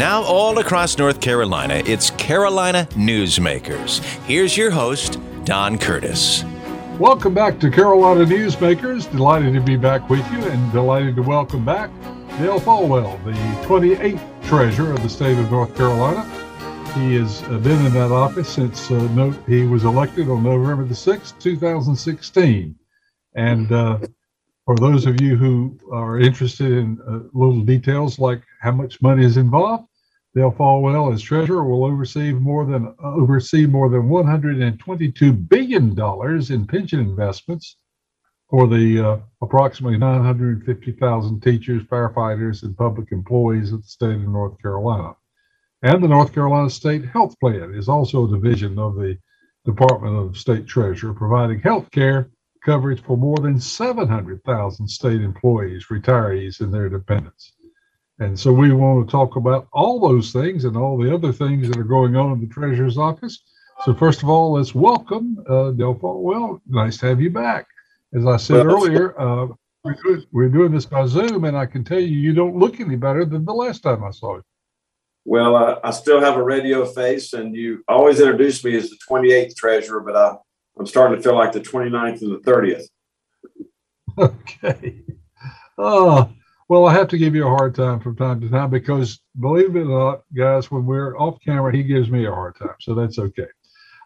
Now, all across North Carolina, it's Carolina Newsmakers. Here's your host, Don Curtis. Welcome back to Carolina Newsmakers. Delighted to be back with you and delighted to welcome back Dale Folwell, the 28th treasurer of the state of North Carolina. He has uh, been in that office since uh, no, he was elected on November the 6th, 2016. And uh, for those of you who are interested in uh, little details like how much money is involved, Dale Folwell, as treasurer, will oversee more than uh, oversee more than 122 billion dollars in pension investments for the uh, approximately 950,000 teachers, firefighters, and public employees of the state of North Carolina. And the North Carolina State Health Plan is also a division of the Department of State Treasurer, providing health care coverage for more than 700,000 state employees, retirees, and their dependents. And so we want to talk about all those things and all the other things that are going on in the Treasurer's office. So first of all, let's welcome uh, Dale Well, nice to have you back. As I said well, earlier, uh, we're, doing, we're doing this by Zoom, and I can tell you, you don't look any better than the last time I saw you. Well, uh, I still have a radio face, and you always introduce me as the 28th treasurer, but I, I'm starting to feel like the 29th and the 30th. Okay. Oh, well, I have to give you a hard time from time to time because, believe it or not, guys, when we're off camera, he gives me a hard time, so that's okay.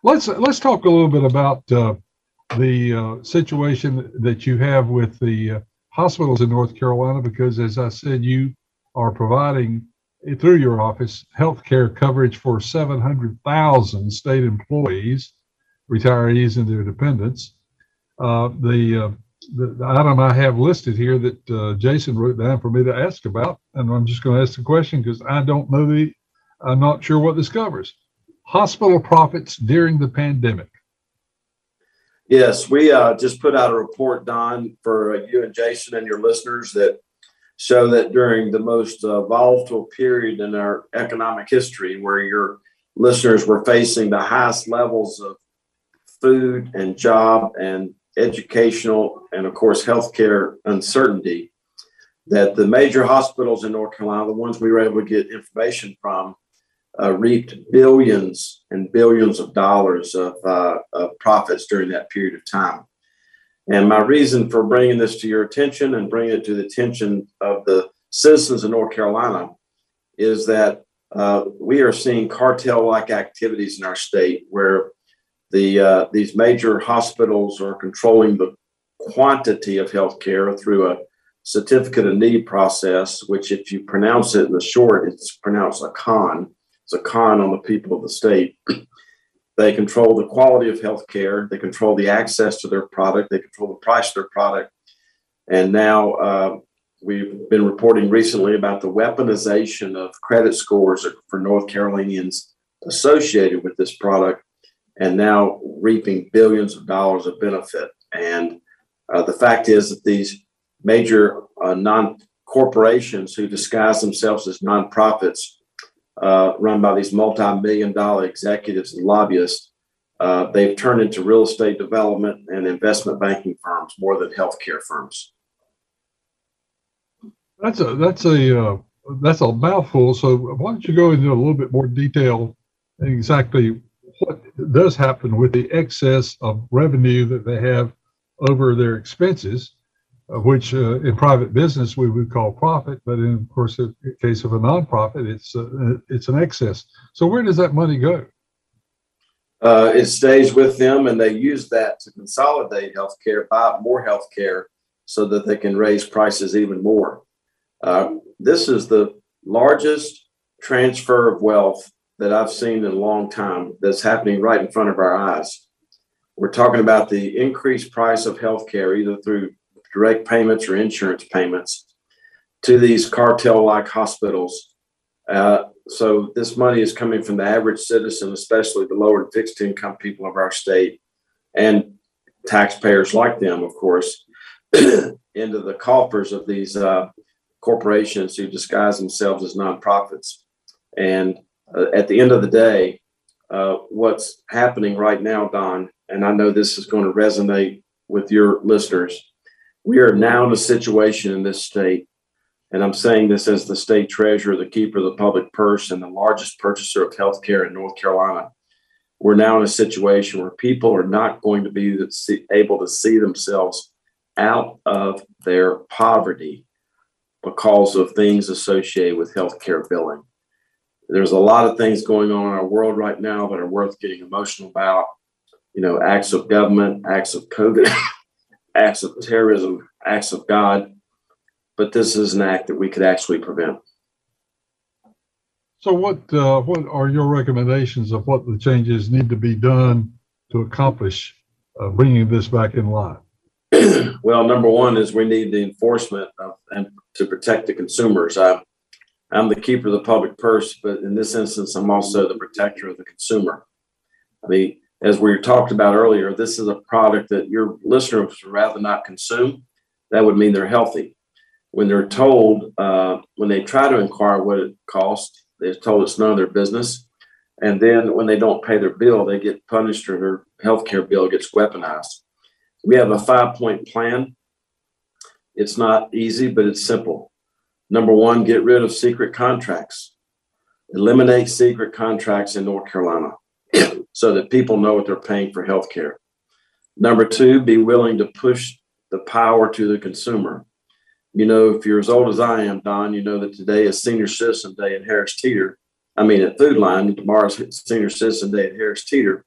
Let's let's talk a little bit about uh, the uh, situation that you have with the uh, hospitals in North Carolina, because as I said, you are providing through your office health care coverage for 700,000 state employees, retirees, and their dependents. Uh, the uh, the, the item I have listed here that uh, Jason wrote down for me to ask about, and I'm just going to ask the question because I don't know the, I'm not sure what this covers. Hospital profits during the pandemic. Yes, we uh, just put out a report, Don, for uh, you and Jason and your listeners that show that during the most uh, volatile period in our economic history, where your listeners were facing the highest levels of food and job and educational, and of course, healthcare uncertainty, that the major hospitals in North Carolina, the ones we were able to get information from, uh, reaped billions and billions of dollars of, uh, of profits during that period of time. And my reason for bringing this to your attention and bringing it to the attention of the citizens of North Carolina is that uh, we are seeing cartel like activities in our state where the uh, these major hospitals are controlling the quantity of healthcare through a certificate of need process, which, if you pronounce it in the short, it's pronounced a con. It's a con on the people of the state. they control the quality of healthcare. They control the access to their product. They control the price of their product. And now uh, we've been reporting recently about the weaponization of credit scores for North Carolinians associated with this product and now reaping billions of dollars of benefit. And uh, the fact is that these major uh, non corporations who disguise themselves as nonprofits, uh, run by these multi million dollar executives and lobbyists, uh, they've turned into real estate development and investment banking firms more than healthcare firms. That's a that's a uh, that's a mouthful. So why don't you go into a little bit more detail exactly what does happen with the excess of revenue that they have over their expenses, uh, which uh, in private business we would call profit, but in of course in case of a nonprofit, it's uh, it's an excess. So where does that money go? Uh, it stays with them, and they use that to consolidate healthcare, buy more healthcare, so that they can raise prices even more. Uh, this is the largest transfer of wealth that I've seen in a long time that's happening right in front of our eyes. We're talking about the increased price of healthcare, either through direct payments or insurance payments, to these cartel like hospitals. Uh, so, this money is coming from the average citizen, especially the lower and fixed income people of our state, and taxpayers like them, of course, into the coffers of these uh, corporations who disguise themselves as nonprofits. And uh, at the end of the day, uh, what's happening right now, Don, and I know this is going to resonate with your listeners. We are now in a situation in this state, and I'm saying this as the state treasurer, the keeper of the public purse, and the largest purchaser of health care in North Carolina. We're now in a situation where people are not going to be able to see themselves out of their poverty because of things associated with healthcare billing. There's a lot of things going on in our world right now that are worth getting emotional about. You know, acts of government, acts of COVID, acts of terrorism, acts of God. But this is an act that we could actually prevent. So, what uh, what are your recommendations of what the changes need to be done to accomplish uh, bringing this back in line? well, number one is we need the enforcement of, and to protect the consumers. I, I'm the keeper of the public purse, but in this instance, I'm also the protector of the consumer. I mean, as we talked about earlier, this is a product that your listeners would rather not consume. That would mean they're healthy. When they're told, uh, when they try to inquire what it costs, they're told it's none of their business. And then when they don't pay their bill, they get punished or their health care bill gets weaponized. We have a five point plan. It's not easy, but it's simple. Number one, get rid of secret contracts. Eliminate secret contracts in North Carolina so that people know what they're paying for health care. Number two, be willing to push the power to the consumer. You know, if you're as old as I am, Don, you know that today is Senior Citizen Day in Harris Teeter. I mean, at Food Lion, tomorrow's Senior Citizen Day at Harris Teeter.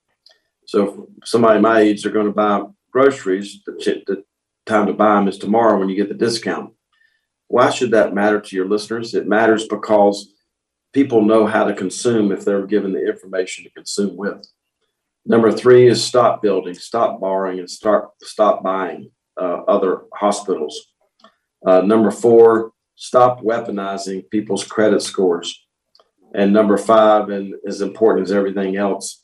So, if somebody my age, are going to buy groceries, the, the time to buy them is tomorrow when you get the discount. Why should that matter to your listeners? It matters because people know how to consume if they're given the information to consume with. Number three is stop building, stop borrowing, and start stop buying uh, other hospitals. Uh, number four, stop weaponizing people's credit scores. And number five, and as important as everything else,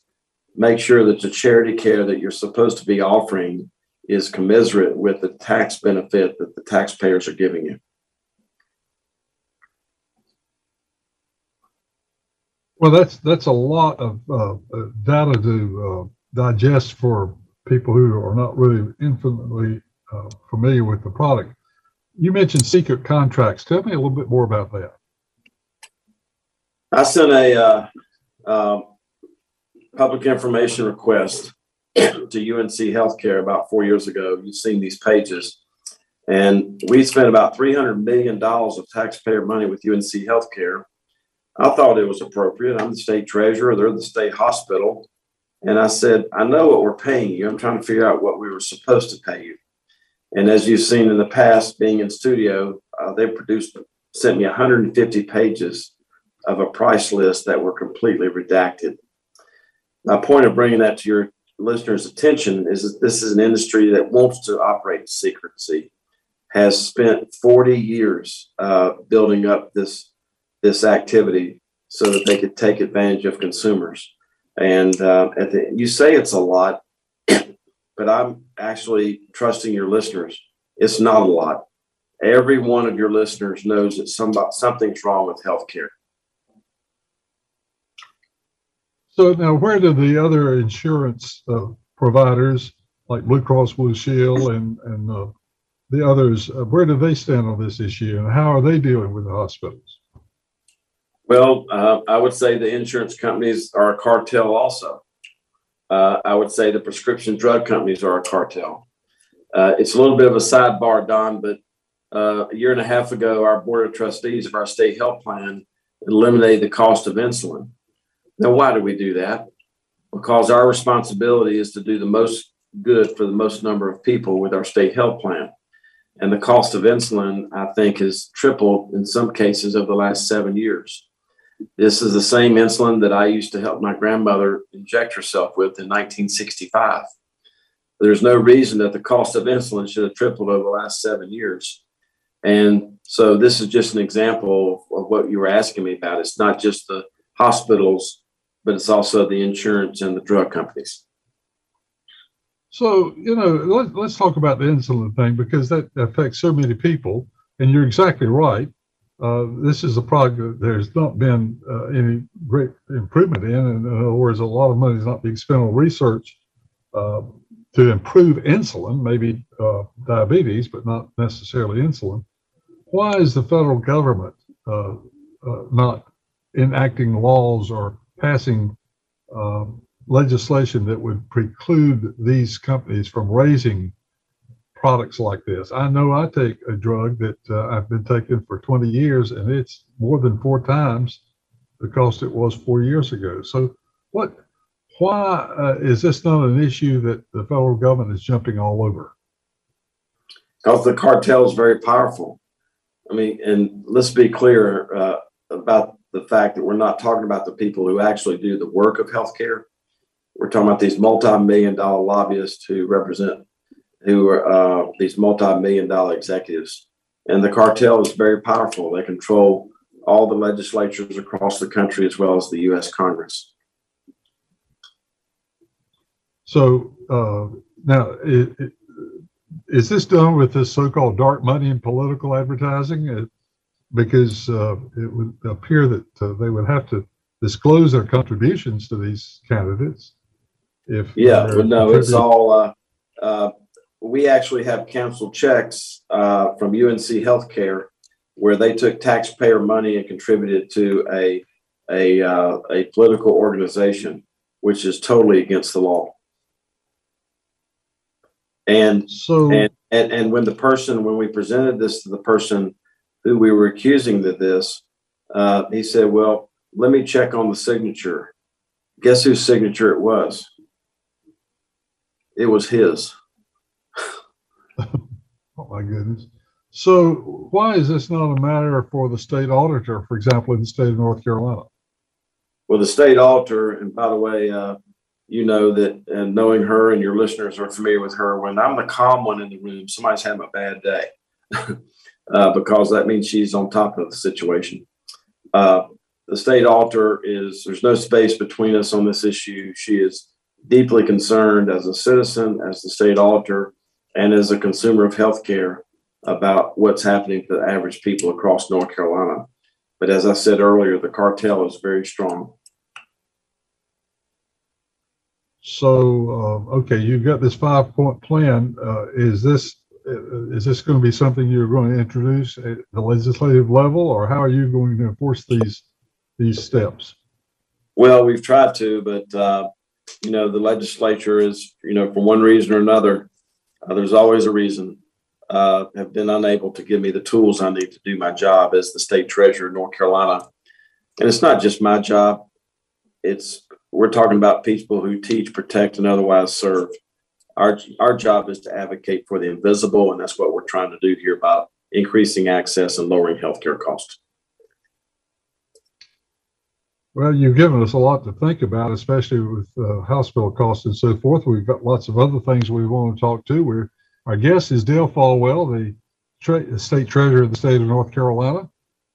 make sure that the charity care that you're supposed to be offering is commiserate with the tax benefit that the taxpayers are giving you. Well, that's that's a lot of uh, data to uh, digest for people who are not really infinitely uh, familiar with the product. You mentioned secret contracts. Tell me a little bit more about that. I sent a uh, um, public information request to UNC Healthcare about four years ago. You've seen these pages. And we spent about $300 million of taxpayer money with UNC Healthcare. I thought it was appropriate. I'm the state treasurer, they're the state hospital. And I said, I know what we're paying you. I'm trying to figure out what we were supposed to pay you. And as you've seen in the past, being in studio, uh, they produced, sent me 150 pages of a price list that were completely redacted my point of bringing that to your listeners' attention is that this is an industry that wants to operate in secrecy, has spent 40 years uh, building up this this activity so that they could take advantage of consumers. And uh, the, you say it's a lot, but I'm actually trusting your listeners. It's not a lot. Every one of your listeners knows that somebody, something's wrong with healthcare. So now, where do the other insurance uh, providers like Blue Cross Blue Shield and and uh, the others, uh, where do they stand on this issue, and how are they dealing with the hospitals? Well, uh, I would say the insurance companies are a cartel. Also, uh, I would say the prescription drug companies are a cartel. Uh, it's a little bit of a sidebar, Don, but a year and a half ago, our board of trustees of our state health plan eliminated the cost of insulin. Now, why do we do that? Because our responsibility is to do the most good for the most number of people with our state health plan. And the cost of insulin, I think, has tripled in some cases over the last seven years. This is the same insulin that I used to help my grandmother inject herself with in 1965. There's no reason that the cost of insulin should have tripled over the last seven years. And so this is just an example of what you were asking me about. It's not just the hospitals but it's also the insurance and the drug companies. So, you know, let, let's talk about the insulin thing because that affects so many people. And you're exactly right. Uh, this is a product that there's not been uh, any great improvement in. And in other words, a lot of money is not being spent on research uh, to improve insulin, maybe uh, diabetes, but not necessarily insulin. why is the federal government uh, not enacting laws or passing uh, legislation that would preclude these companies from raising products like this. I know I take a drug that uh, I've been taking for 20 years, and it's more than four times the cost it was four years ago. So, what? Why uh, is this not an issue that the federal government is jumping all over? Because the cartel is very powerful. I mean, and let's be clear uh, about the fact that we're not talking about the people who actually do the work of healthcare. We're talking about these multi-million dollar lobbyists who represent, who are uh, these multi-million dollar executives. And the cartel is very powerful. They control all the legislatures across the country as well as the U.S. Congress. So uh, now, it, it, is this done with this so-called dark money and political advertising? It, because uh, it would appear that uh, they would have to disclose their contributions to these candidates. If yeah, but no, it's all. We actually have canceled checks uh, from UNC Healthcare where they took taxpayer money and contributed to a a uh, a political organization, which is totally against the law. And so, and, and and when the person, when we presented this to the person who we were accusing of this, uh, he said, "Well, let me check on the signature." Guess whose signature it was? It was his. My goodness! So, why is this not a matter for the state auditor, for example, in the state of North Carolina? Well, the state auditor, and by the way, uh, you know that, and knowing her and your listeners are familiar with her, when I'm the calm one in the room, somebody's having a bad day. uh, because that means she's on top of the situation. Uh, the state auditor is there's no space between us on this issue. She is deeply concerned as a citizen, as the state auditor, and as a consumer of healthcare about what's happening to the average people across North Carolina. But as I said earlier, the cartel is very strong. So, uh, okay, you've got this five point plan. Uh, is this uh, is this going to be something you're going to introduce at the legislative level, or how are you going to enforce these these steps? Well, we've tried to, but uh, you know, the legislature is, you know, for one reason or another, uh, there's always a reason. Uh, have been unable to give me the tools I need to do my job as the state treasurer of North Carolina. And it's not just my job; it's we're talking about people who teach, protect, and otherwise serve our our job is to advocate for the invisible, and that's what we're trying to do here by increasing access and lowering healthcare costs. Well, you've given us a lot to think about, especially with uh, hospital costs and so forth. We've got lots of other things we want to talk to. We're, our guest is Dale Folwell, the, tra- state treasurer of the state of North Carolina.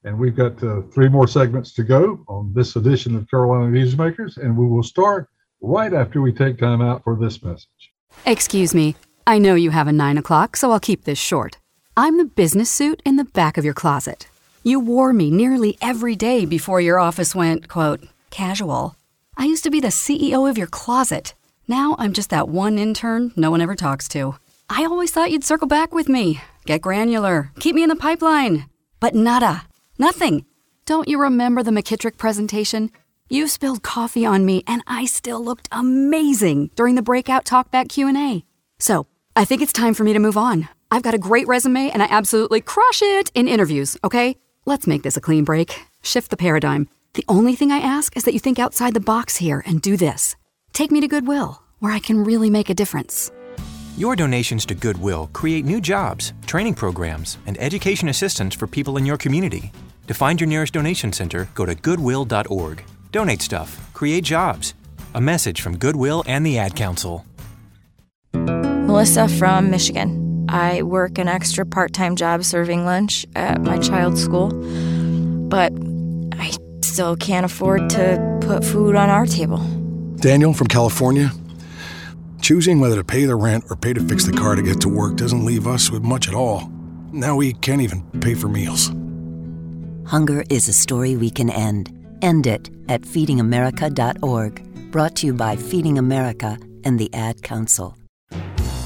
And we've got uh, three more segments to go on this edition of Carolina Newsmakers. And we will start right after we take time out for this message. Excuse me. I know you have a 9 o'clock, so I'll keep this short. I'm the business suit in the back of your closet. You wore me nearly every day before your office went, quote, casual. I used to be the CEO of your closet. Now I'm just that one intern no one ever talks to. I always thought you'd circle back with me, get granular, keep me in the pipeline. But nada. Nothing. Don't you remember the McKittrick presentation? You spilled coffee on me and I still looked amazing during the breakout talkback Q&A. So, I think it's time for me to move on. I've got a great resume and I absolutely crush it in interviews, okay? Let's make this a clean break. Shift the paradigm. The only thing I ask is that you think outside the box here and do this. Take me to Goodwill, where I can really make a difference. Your donations to Goodwill create new jobs, training programs, and education assistance for people in your community. To find your nearest donation center, go to goodwill.org. Donate stuff, create jobs. A message from Goodwill and the Ad Council. Melissa from Michigan. I work an extra part time job serving lunch at my child's school, but I still can't afford to put food on our table. Daniel from California. Choosing whether to pay the rent or pay to fix the car to get to work doesn't leave us with much at all. Now we can't even pay for meals. Hunger is a story we can end. End it at feedingamerica.org. Brought to you by Feeding America and the Ad Council.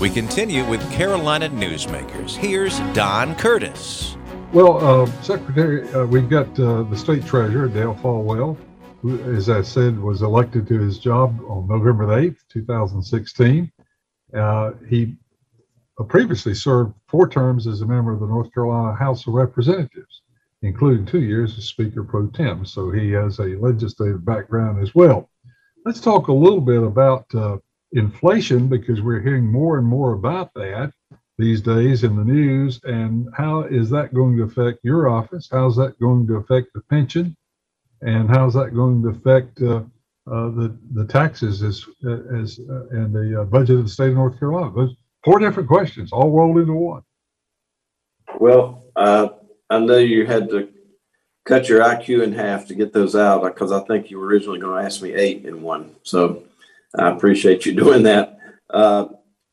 We continue with Carolina Newsmakers. Here's Don Curtis. Well, uh, Secretary, uh, we've got uh, the state treasurer, Dale Folwell, who, as I said, was elected to his job on November the 8th, 2016. Uh, he previously served four terms as a member of the North Carolina House of Representatives, including two years as Speaker pro tem. So he has a legislative background as well. Let's talk a little bit about uh, inflation because we're hearing more and more about that these days in the news. And how is that going to affect your office? How's that going to affect the pension? And how's that going to affect uh, uh, the the taxes as as uh, and the uh, budget of the state of North Carolina? Those four different questions all rolled into one. Well, uh, I know you had to cut your IQ in half to get those out because I think you were originally going to ask me eight in one. So I appreciate you doing that. Uh,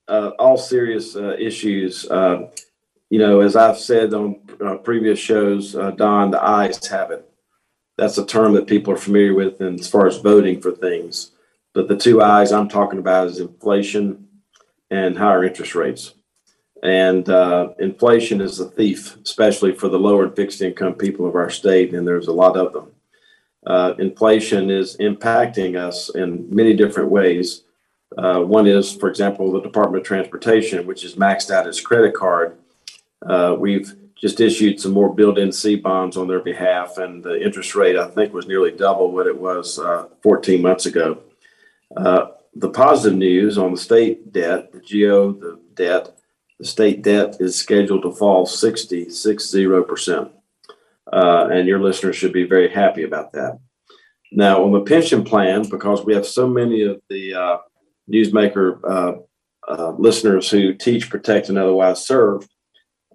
uh, all serious uh, issues. Uh, you know, as I've said on uh, previous shows, uh, Don, the eyes have it. That's a term that people are familiar with, and as far as voting for things. But the two eyes I'm talking about is inflation and higher interest rates. And inflation is a thief, especially for the lower and fixed income people of our state, and there's a lot of them. Inflation is impacting us in many different ways uh, one is, for example, the Department of Transportation, which is maxed out its credit card. Uh, we've just issued some more Build NC bonds on their behalf, and the interest rate I think was nearly double what it was uh, 14 months ago. Uh, the positive news on the state debt, the GO, the debt, the state debt is scheduled to fall 60, 60%. Uh, and your listeners should be very happy about that. Now, on the pension plan, because we have so many of the uh, newsmaker uh, uh, listeners who teach, protect, and otherwise serve,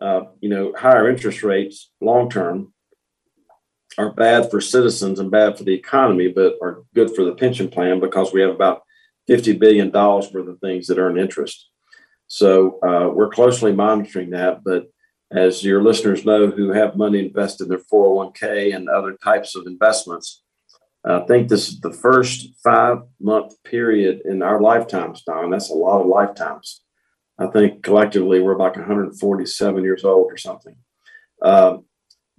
uh, you know, higher interest rates long term are bad for citizens and bad for the economy, but are good for the pension plan because we have about $50 billion worth of things that earn interest. So uh, we're closely monitoring that. But as your listeners know who have money invested in their 401k and other types of investments, I think this is the first five month period in our lifetimes, Don. That's a lot of lifetimes. I think collectively we're like 147 years old or something. Uh,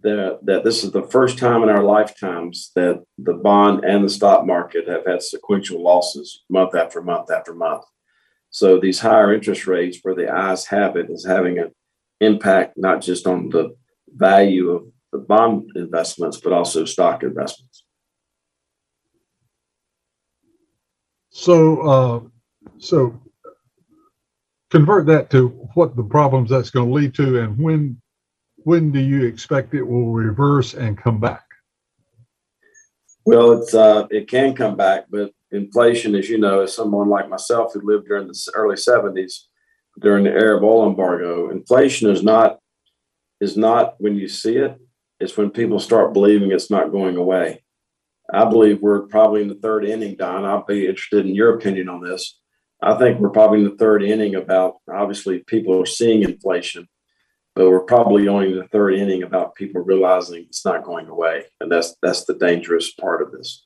that, that this is the first time in our lifetimes that the bond and the stock market have had sequential losses month after month after month. So these higher interest rates, where the eyes have it, is having an impact not just on the value of the bond investments, but also stock investments. So, uh, so convert that to what the problems that's going to lead to, and when when do you expect it will reverse and come back? Well, it's uh, it can come back, but inflation, as you know, as someone like myself who lived during the early '70s, during the Arab oil embargo, inflation is not is not when you see it; it's when people start believing it's not going away. I believe we're probably in the third inning, Don. I'll be interested in your opinion on this. I think we're probably in the third inning about obviously people are seeing inflation, but we're probably only in the third inning about people realizing it's not going away. And that's that's the dangerous part of this.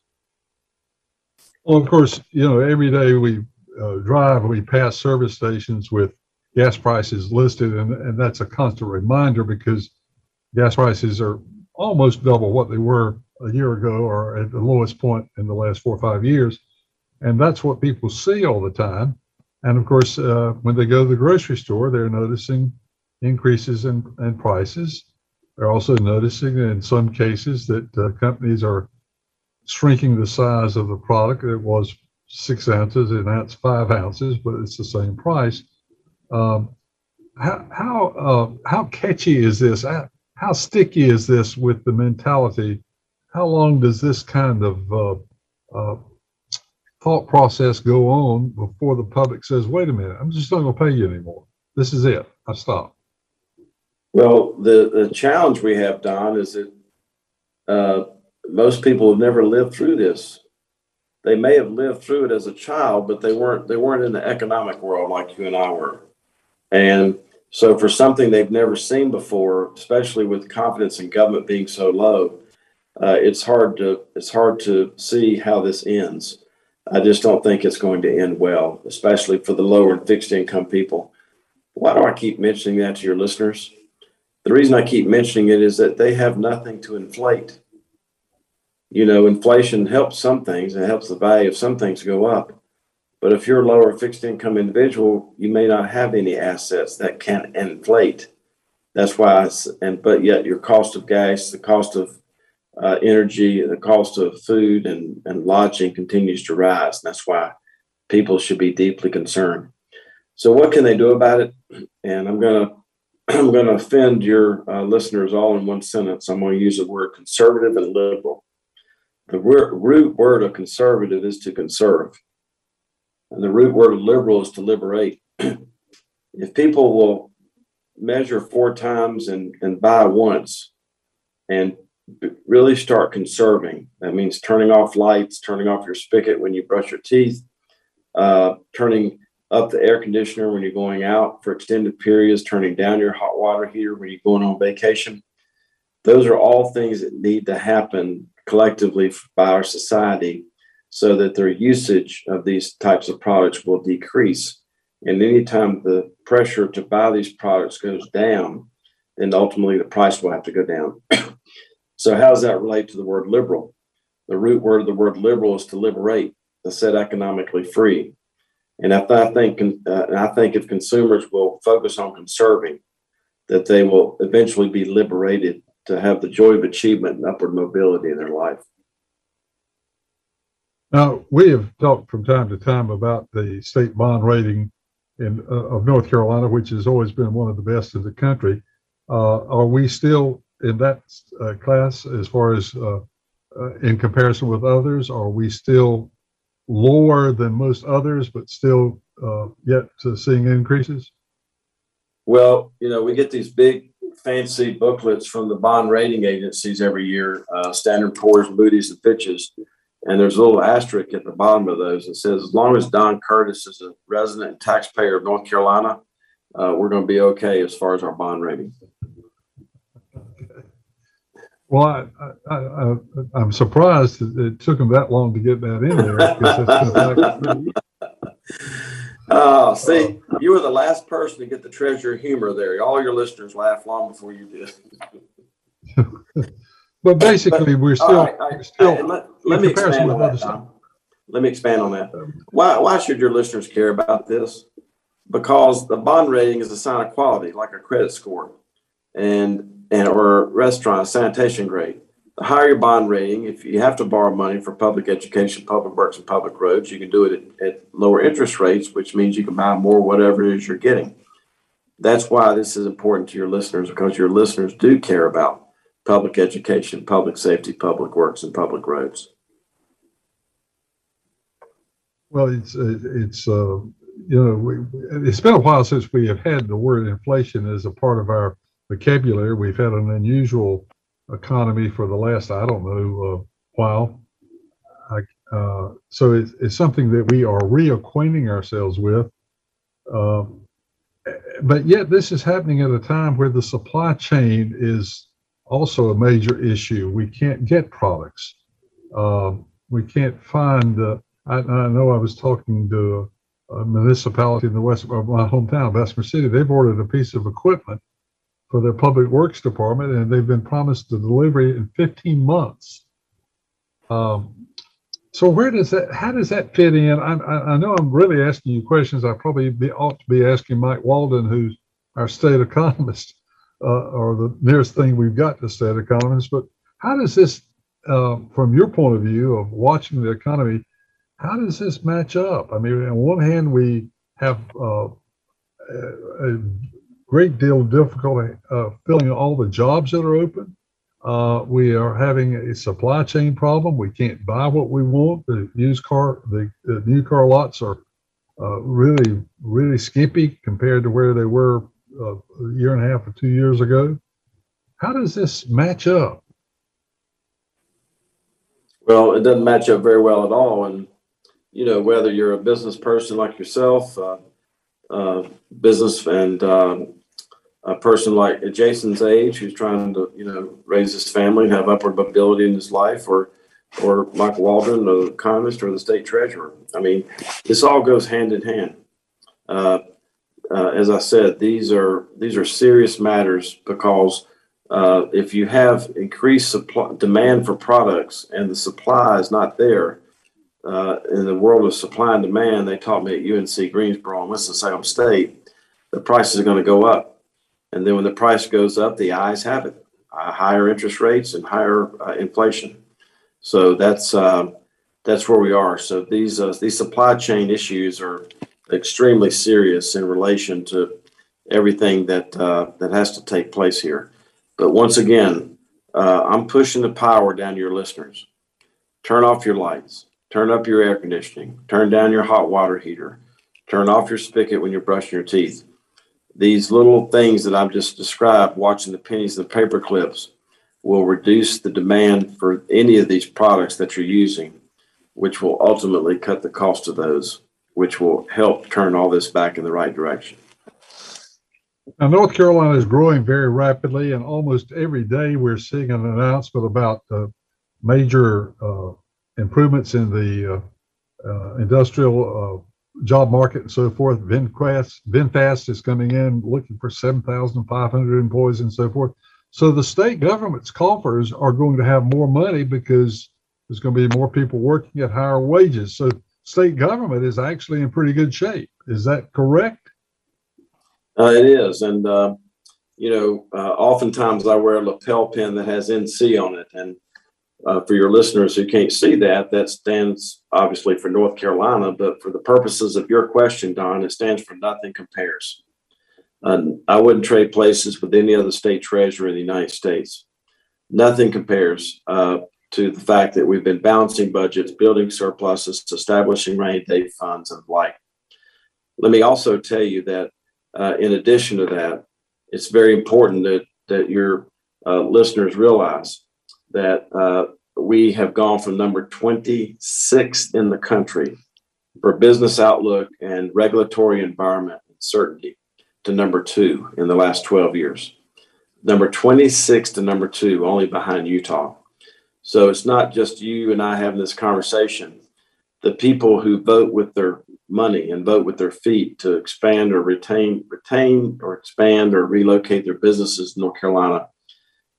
Well, of course, you know, every day we uh, drive, we pass service stations with gas prices listed, and, and that's a constant reminder because gas prices are almost double what they were a year ago or at the lowest point in the last four or five years. And that's what people see all the time. And of course, uh, when they go to the grocery store, they're noticing increases in, in prices. They're also noticing in some cases that uh, companies are shrinking the size of the product. It was six ounces and that's five ounces, but it's the same price. Um, how how uh, how catchy is this? How, sticky is this with the mentality how long does this kind of uh, uh, thought process go on before the public says, wait a minute, I'm just not going to pay you anymore? This is it. I stop. Well, the, the challenge we have, Don, is that uh, most people have never lived through this. They may have lived through it as a child, but they weren't they weren't in the economic world like you and I were. And so for something they've never seen before, especially with confidence in government being so low, uh, it's hard to it's hard to see how this ends. I just don't think it's going to end well, especially for the lower and fixed income people. Why do I keep mentioning that to your listeners? The reason I keep mentioning it is that they have nothing to inflate. You know, inflation helps some things and helps the value of some things go up. But if you're a lower fixed income individual, you may not have any assets that can inflate. That's why, and but yet your cost of gas, the cost of uh, energy, the cost of food and, and lodging continues to rise. And that's why people should be deeply concerned. So, what can they do about it? And I'm gonna I'm gonna offend your uh, listeners all in one sentence. I'm going to use the word conservative and liberal. The root word of conservative is to conserve, the root word of liberal is to liberate. if people will measure four times and, and buy once and really start conserving. That means turning off lights, turning off your spigot when you brush your teeth, uh, turning up the air conditioner when you're going out for extended periods, turning down your hot water heater when you're going on vacation. Those are all things that need to happen collectively by our society so that their usage of these types of products will decrease. And anytime the pressure to buy these products goes down, then ultimately the price will have to go down. So, how does that relate to the word liberal? The root word of the word liberal is to liberate, to set economically free. And if I think, uh, I think if consumers will focus on conserving, that they will eventually be liberated to have the joy of achievement and upward mobility in their life. Now, we have talked from time to time about the state bond rating in, uh, of North Carolina, which has always been one of the best in the country. Uh, are we still in that uh, class as far as uh, uh, in comparison with others? Are we still lower than most others, but still uh, yet seeing increases? Well, you know, we get these big fancy booklets from the bond rating agencies every year, Standard Poor's, Moody's, and Fitch's. And there's a little asterisk at the bottom of those that says, as long as Don Curtis is a resident and taxpayer of North Carolina, uh, we're going to be okay as far as our bond rating. Well, I, am surprised it took them that long to get that in there. oh, see, you were the last person to get the treasure humor there. All your listeners laughed long before you did. but basically, we're still, right, we're still let me expand on that. Don. Let me expand on that. Why, why should your listeners care about this? Because the bond rating is a sign of quality, like a credit score. And and or restaurant sanitation grade. The higher your bond rating, if you have to borrow money for public education, public works, and public roads, you can do it at, at lower interest rates, which means you can buy more whatever it is you're getting. That's why this is important to your listeners because your listeners do care about public education, public safety, public works, and public roads. Well, it's it's uh, you know we, it's been a while since we have had the word inflation as a part of our vocabulary. We've had an unusual economy for the last, I don't know, uh, while. I, uh, so it's, it's, something that we are reacquainting ourselves with. Uh, but yet, this is happening at a time where the supply chain is also a major issue. We can't get products. Um, we can't find. I, I, know I was talking to a, a municipality in the west of my hometown, Bessemer City. They've ordered a piece of equipment for their public works department, and they've been promised the delivery in 15 months. Um, so where does that? How does that fit in? I, I, I know I'm really asking you questions. I probably be, ought to be asking Mike Walden, who's our state economist, uh, or the nearest thing we've got to state economist. But how does this, uh, from your point of view of watching the economy, how does this match up? I mean, on one hand, we have uh, a, great deal of difficulty uh, filling all the jobs that are open. Uh, we are having a supply chain problem. We can't buy what we want. The used car, the, the new car lots are uh, really, really skimpy compared to where they were uh, a year and a half or two years ago. How does this match up? Well, it doesn't match up very well at all. And, you know, whether you're a business person like yourself, uh, uh, business and um, a person like Jason's age who's trying to, you know, raise his family and have upward mobility in his life, or or Michael Walden, the economist, or the state treasurer. I mean, this all goes hand in hand. Uh, uh, as I said, these are these are serious matters because uh, if you have increased supply, demand for products and the supply is not there, uh, in the world of supply and demand, they taught me at UNC Greensboro and Winston-Salem State, the prices are going to go up. And then when the price goes up, the eyes have it, uh, higher interest rates and higher uh, inflation. So that's um, that's where we are. So these uh, these supply chain issues are extremely serious in relation to everything that uh, that has to take place here. But once again, uh, I'm pushing the power down to your listeners. Turn off your lights. Turn up your air conditioning. Turn down your hot water heater. Turn off your spigot when you're brushing your teeth. These little things that I've just described, watching the pennies and the paper clips, will reduce the demand for any of these products that you're using, which will ultimately cut the cost of those which will help turn all this back in the right direction. Now, North Carolina is growing very rapidly, and almost every day we're seeing an announcement about uh, major uh, improvements in the uh, uh industrial uh, job market and so forth. VinFast, VinFast is coming in looking for 7,500 employees and so forth. So the state government's coffers are going to have more money because there's going to be more people working at higher wages. So state government is actually in pretty good shape. Is that correct? Uh, it is, and uh, you know, uh, oftentimes I wear a lapel pin that has NC on it, and uh, for your listeners who can't see that, that stands obviously for North Carolina, but for the purposes of your question, Don, it stands for nothing compares. I wouldn't trade places with any other state treasurer in the United States. Nothing compares uh, to the fact that we've been balancing budgets, building surpluses, establishing rainy day funds, and the like. Let me also tell you that uh, in addition to that, it's very important that, that your uh, listeners realize that uh, we have gone from number 26 in the country for business outlook and regulatory environment certainty to number two in the last 12 years. Number 26 to number two, only behind Utah. So it's not just you and I having this conversation. The people who vote with their money and vote with their feet to expand or retain, retain or expand or relocate their businesses in North Carolina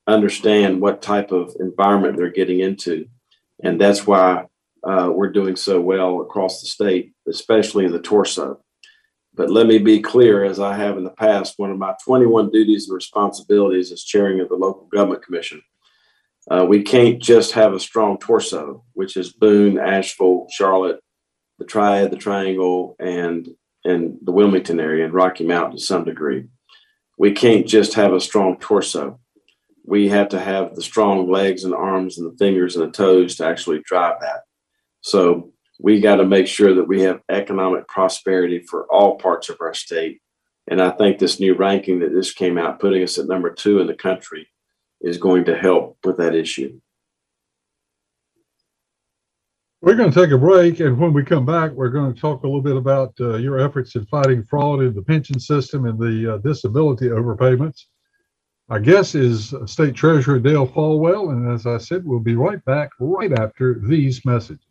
understand what type of environment they're getting into. And that's why uh, we're doing so well across the state, especially in the torso. But let me be clear, as I have in the past, one of my 21 duties and responsibilities as chairing of the local government commission uh, we can't just have a strong torso, which is Boone, Asheville, Charlotte, the Triad, the Triangle, and and the Wilmington area and Rocky Mount to some degree. We can't just have a strong torso. We have to have the strong legs and arms and the fingers and the toes to actually drive that. So we got to make sure that we have economic prosperity for all parts of our state. And I think this new ranking that this came out, putting us at number two in the country, is going to help with that issue. We're going to take a break, and when we come back, we're going to talk a little bit about uh, your efforts in fighting fraud in the pension system and the uh, disability overpayments. Our guest is State Treasurer Dale Folwell, and as I said, we'll be right back right after these messages.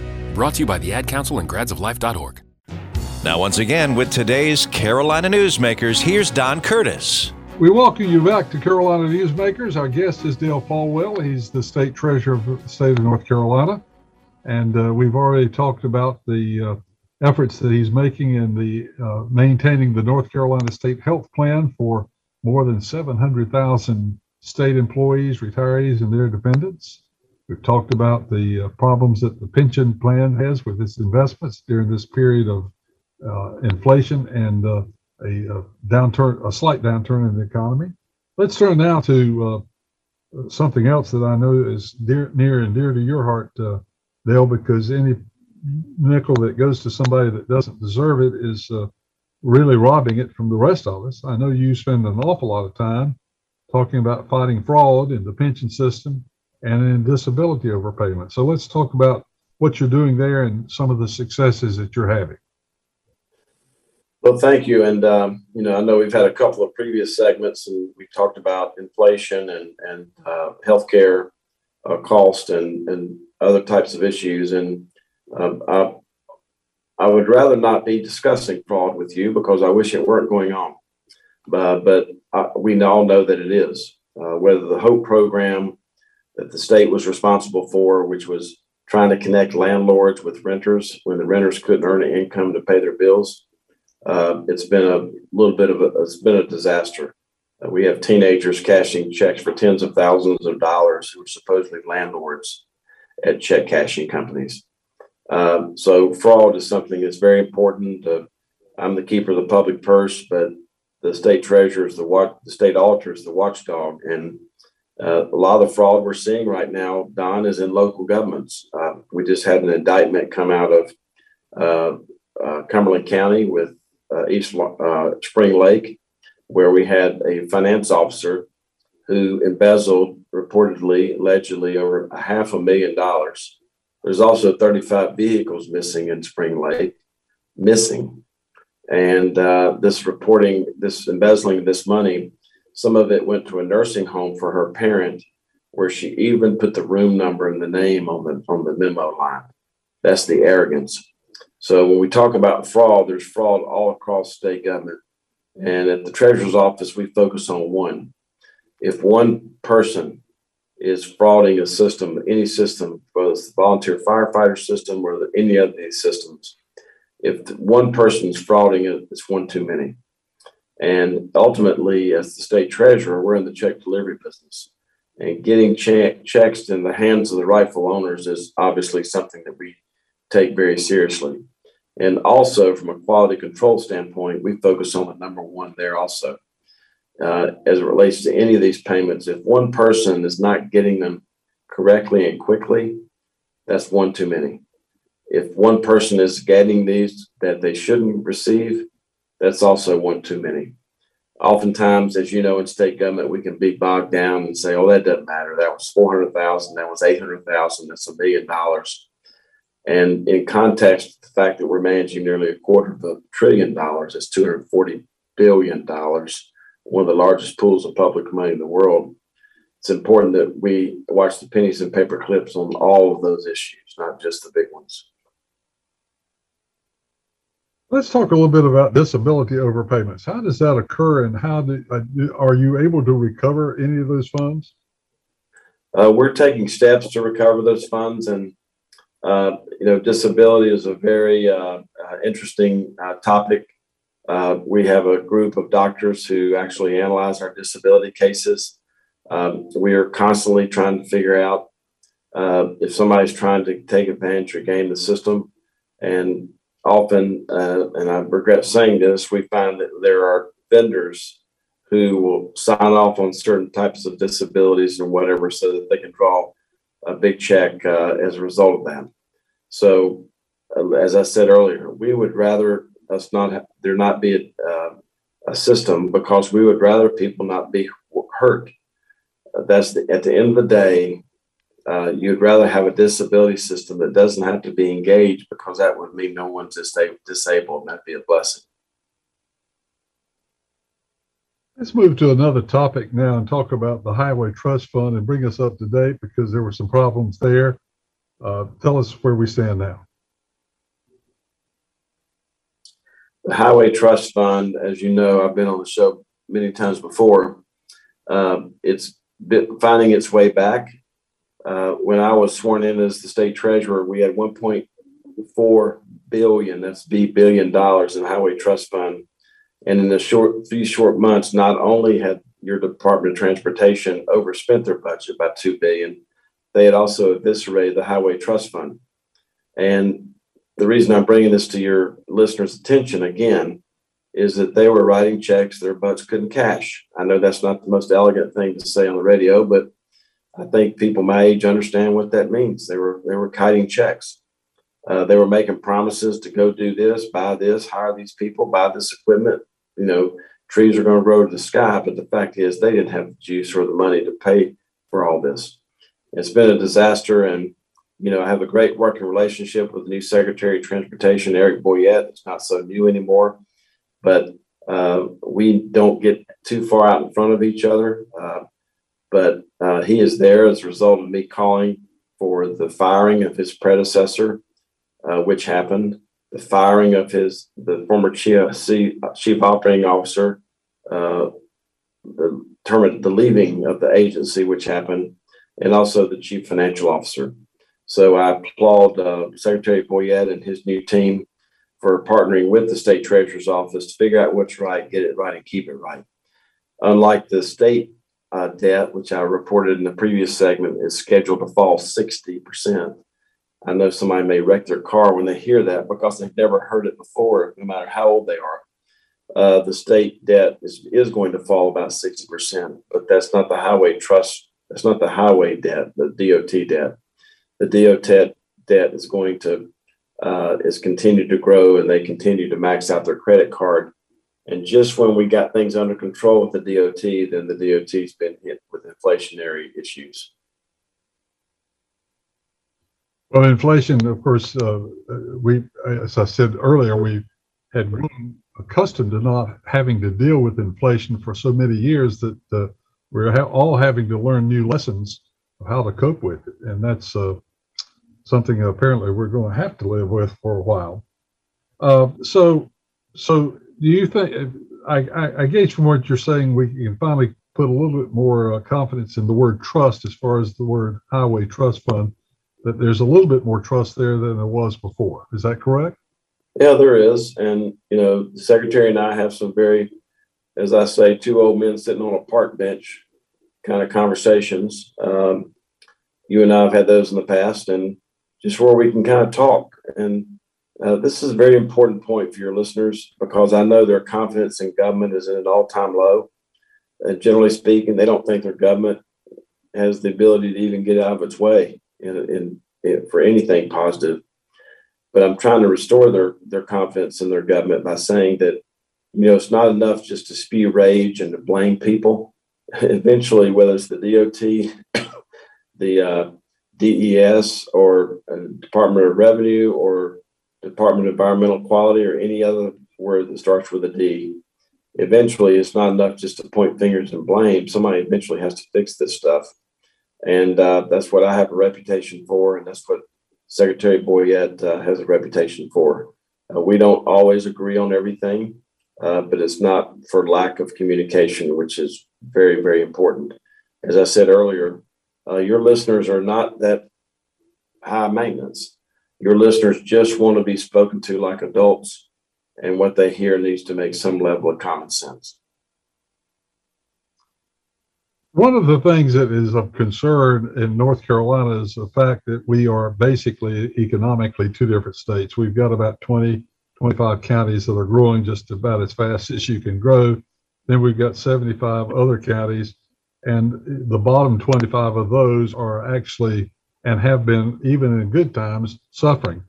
Brought to you by the Ad Council and gradsoflife.org. Now, once again, with today's Carolina Newsmakers, here's Don Curtis. We welcome you back to Carolina Newsmakers. Our guest is Dale Folwell. He's the state treasurer of the state of North Carolina. And uh, we've already talked about the uh, efforts that he's making in the uh, maintaining the North Carolina State Health Plan for more than 700,000 state employees, retirees, and their dependents. We've talked about the uh, problems that the pension plan has with its investments during this period of uh, inflation and uh, a, a, downturn, a slight downturn in the economy. Let's turn now to uh, something else that I know is dear, near and dear to your heart, uh, Dale, because any nickel that goes to somebody that doesn't deserve it is uh, really robbing it from the rest of us. I know you spend an awful lot of time talking about fighting fraud in the pension system and in disability overpayment. So let's talk about what you're doing there and some of the successes that you're having. Well, thank you. And, um, you know, I know we've had a couple of previous segments and we talked about inflation and, and uh, healthcare uh, cost and, and other types of issues. And um, I, I would rather not be discussing fraud with you because I wish it weren't going on. Uh, but I, we all know that it is. Uh, whether the HOPE program that the state was responsible for, which was trying to connect landlords with renters when the renters couldn't earn an income to pay their bills, uh, it's been a little bit of a it's been a disaster. Uh, we have teenagers cashing checks for tens of thousands of dollars who are supposedly landlords at check cashing companies. Um, so fraud is something that's very important. Uh, I'm the keeper of the public purse, but the state treasurer is the watch, the state auditor is the watchdog, and uh, a lot of the fraud we're seeing right now, Don, is in local governments. Uh, we just had an indictment come out of uh, uh, Cumberland County with uh, East Spring Lake, where we had a finance officer who embezzled reportedly, allegedly, over a half a million dollars there's also 35 vehicles missing in Spring Lake, missing. And uh, this reporting, this embezzling this money, some of it went to a nursing home for her parent, where she even put the room number and the name on the on the memo line. That's the arrogance. So when we talk about fraud, there's fraud all across state government. And at the treasurer's office, we focus on one. If one person is frauding a system, any system, whether it's the volunteer firefighter system or the, any of these systems. If one person is frauding it, it's one too many. And ultimately, as the state treasurer, we're in the check delivery business. And getting che- checks in the hands of the rightful owners is obviously something that we take very seriously. And also, from a quality control standpoint, we focus on the number one there also uh, as it relates to any of these payments. If one person is not getting them correctly and quickly, that's one too many. If one person is getting these that they shouldn't receive, that's also one too many. Oftentimes, as you know, in state government, we can be bogged down and say, "Oh, that doesn't matter. That was four hundred thousand. That was eight hundred thousand. That's a million dollars." And in context, the fact that we're managing nearly a quarter of a trillion dollars is two hundred forty billion dollars one of the largest pools of public money in the world, it's important that we watch the pennies and paper clips on all of those issues, not just the big ones. Let's talk a little bit about disability overpayments. How does that occur, and how do, uh, are you able to recover any of those funds? Uh, we're taking steps to recover those funds, and uh, you know, disability is a very uh, uh, interesting uh, topic we have a group of doctors who actually analyze our disability cases. Um, we are constantly trying to figure out if somebody's trying to take advantage or game the system. And often, uh, and I regret saying this, we find that there are vendors who will sign off on certain types of disabilities or whatever so that they can draw a big check uh, as a result of that. So, uh, as I said earlier, we would rather us not have, there not be a, uh, a system because we would rather people not be hurt. That's the, at the end of the day, uh, you'd rather have a disability system that doesn't have to be engaged because that would mean no one's disabled. And that'd be a blessing. Let's move to another topic now and talk about the Highway Trust Fund and bring us up to date because there were some problems there. Uh, tell us where we stand now. The Highway Trust Fund, as you know, I've been on the show many times before. Uh, it's been finding its way back. Uh, when I was sworn in as the state treasurer, we had 1.4 billion, that's B billion dollars in Highway Trust Fund. And in the short few short months, not only had your Department of Transportation overspent their budget by two billion, they had also eviscerated the Highway Trust Fund. And the reason I'm bringing this to your listeners' attention again is that they were writing checks their butts couldn't cash. I know that's not the most elegant thing to say on the radio, but I think people my age understand what that means. They were they were kiting checks. Uh, they were making promises to go do this, buy this, hire these people, buy this equipment. You know, trees are going to grow to the sky. But the fact is, they didn't have the juice or the money to pay for all this. It's been a disaster, and you know, I have a great working relationship with the new Secretary of Transportation, Eric Boyette. It's not so new anymore, but uh, we don't get too far out in front of each other. Uh, but uh, he is there as a result of me calling for the firing of his predecessor, uh, which happened, the firing of his the former chief, chief operating officer, uh, the term the leaving of the agency, which happened, and also the chief financial officer. So I applaud uh, Secretary Boyette and his new team for partnering with the state treasurer's office to figure out what's right, get it right, and keep it right. Unlike the state uh, debt, which I reported in the previous segment, is scheduled to fall 60%. I know somebody may wreck their car when they hear that because they've never heard it before, no matter how old they are. Uh, the state debt is, is going to fall about 60%, but that's not the highway trust, that's not the highway debt, the DOT debt. The DOT debt is going to uh, is continued to grow and they continue to max out their credit card and just when we got things under control with the DOT, then the DOT's been hit with inflationary issues. Well, inflation, of course, uh, we, as I said earlier, we had grown accustomed to not having to deal with inflation for so many years that uh, we're ha- all having to learn new lessons of how to cope with it, and that's uh, something apparently we're going to have to live with for a while. Uh, so, so do you think I, I, I, gauge from what you're saying we can finally put a little bit more uh, confidence in the word trust as far as the word highway trust fund that there's a little bit more trust there than there was before. Is that correct? Yeah there is. And you know the secretary and i have some very as i say two old men sitting on a park bench kind of conversations. Um, you and i have had those in the past and just where we can kind of talk and uh, this is a very important point for your listeners because I know their confidence in government is at an all time low. And generally speaking, they don't think their government has the ability to even get out of its way in, in, in, for anything positive. But I'm trying to restore their, their confidence in their government by saying that, you know, it's not enough just to spew rage and to blame people. Eventually, whether it's the DOT, the uh, DES, or uh, Department of Revenue, or Department of Environmental Quality or any other word that starts with a D. Eventually, it's not enough just to point fingers and blame. Somebody eventually has to fix this stuff. And uh, that's what I have a reputation for. And that's what Secretary Boyette uh, has a reputation for. Uh, we don't always agree on everything, uh, but it's not for lack of communication, which is very, very important. As I said earlier, uh, your listeners are not that high maintenance your listeners just want to be spoken to like adults, and what they hear needs to make some level of common sense. One of the things that is of concern in North Carolina is the fact that we are basically economically two different states. We've got about 20, 25 counties that are growing just about as fast as you can grow. Then we've got 75 other counties, and the bottom 25 of those are actually and have been, even in good times, suffering.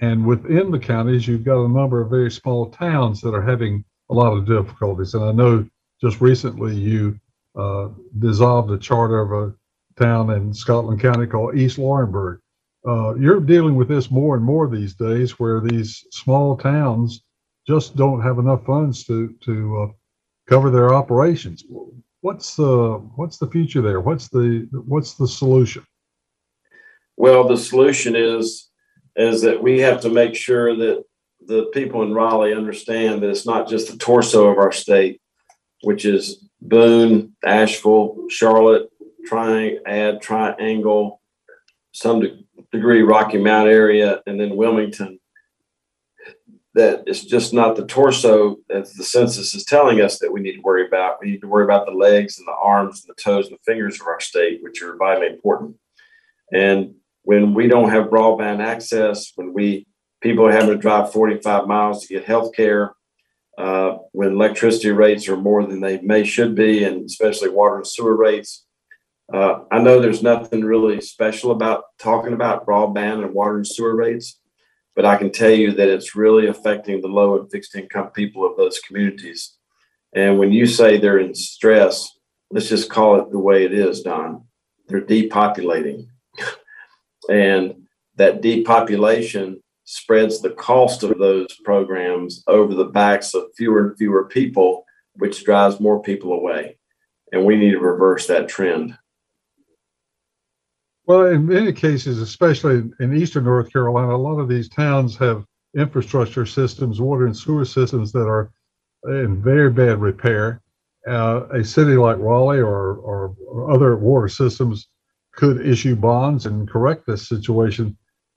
And within the counties, you've got a number of very small towns that are having a lot of difficulties. And I know just recently you uh, dissolved the charter of a town in Scotland County called East Laurinburg. Uh, you're dealing with this more and more these days, where these small towns just don't have enough funds to to uh, cover their operations. What's the what's the future there? What's the what's the solution? Well, the solution is is that we have to make sure that the people in Raleigh understand that it's not just the torso of our state, which is Boone, Asheville, Charlotte, Tri- Triangle, some de- degree Rocky Mount area, and then Wilmington. That it's just not the torso as the census is telling us that we need to worry about. We need to worry about the legs and the arms and the toes and the fingers of our state, which are vitally important. And when we don't have broadband access, when we people are having to drive 45 miles to get health care, uh, when electricity rates are more than they may should be, and especially water and sewer rates. Uh, I know there's nothing really special about talking about broadband and water and sewer rates, but I can tell you that it's really affecting the low and fixed income people of those communities. And when you say they're in stress, let's just call it the way it is, Don. They're depopulating. And that depopulation spreads the cost of those programs over the backs of fewer and fewer people, which drives more people away. And we need to reverse that trend. Well, in many cases, especially in eastern North Carolina, a lot of these towns have infrastructure systems, water and sewer systems that are in very bad repair. Uh, a city like Raleigh or, or, or, other water systems could issue bonds and correct this situation.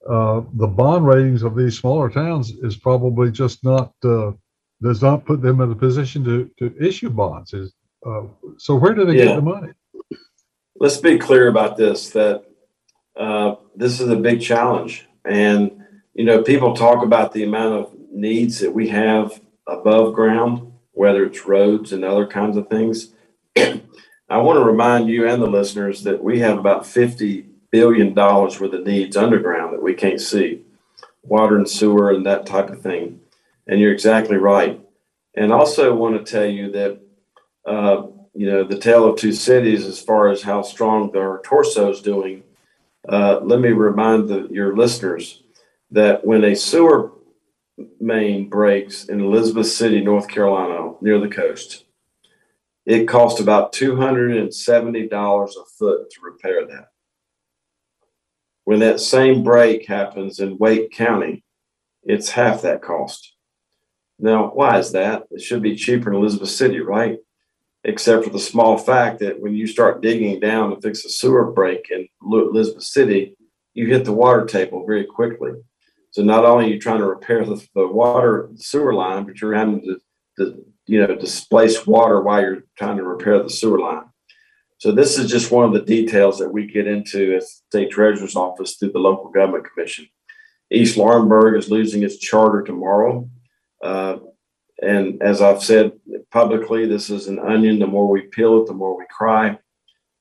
Uh, the bond ratings of these smaller towns is probably just not uh, does not put them in a position to to issue bonds. Is uh, so where do they yeah. get the money? Let's be clear about this. That uh, this is a big challenge. And, you know, people talk about the amount of needs that we have above ground, whether it's roads and other kinds of things. I want to remind you and the listeners that we have about $50 billion worth of needs underground that we can't see water and sewer and that type of thing. And you're exactly right. And also want to tell you that, uh, you know, the tale of two cities as far as how strong our torso is doing uh, let me remind the, your listeners that when a sewer main breaks in Elizabeth City, North Carolina, near the coast, it costs about $270 a foot to repair that. When that same break happens in Wake County, it's half that cost. Now, why is that? It should be cheaper in Elizabeth City, right? except for the small fact that when you start digging down to fix a sewer break in Elizabeth City, you hit the water table very quickly. So not only are you trying to repair the, the water sewer line, but you're having to, to, you know displace water while you're trying to repair the sewer line. So this is just one of the details that we get into as state treasurer's office through the local government commission. East Laurinburg is losing its charter tomorrow. Uh, and as I've said publicly, this is an onion. The more we peel it, the more we cry.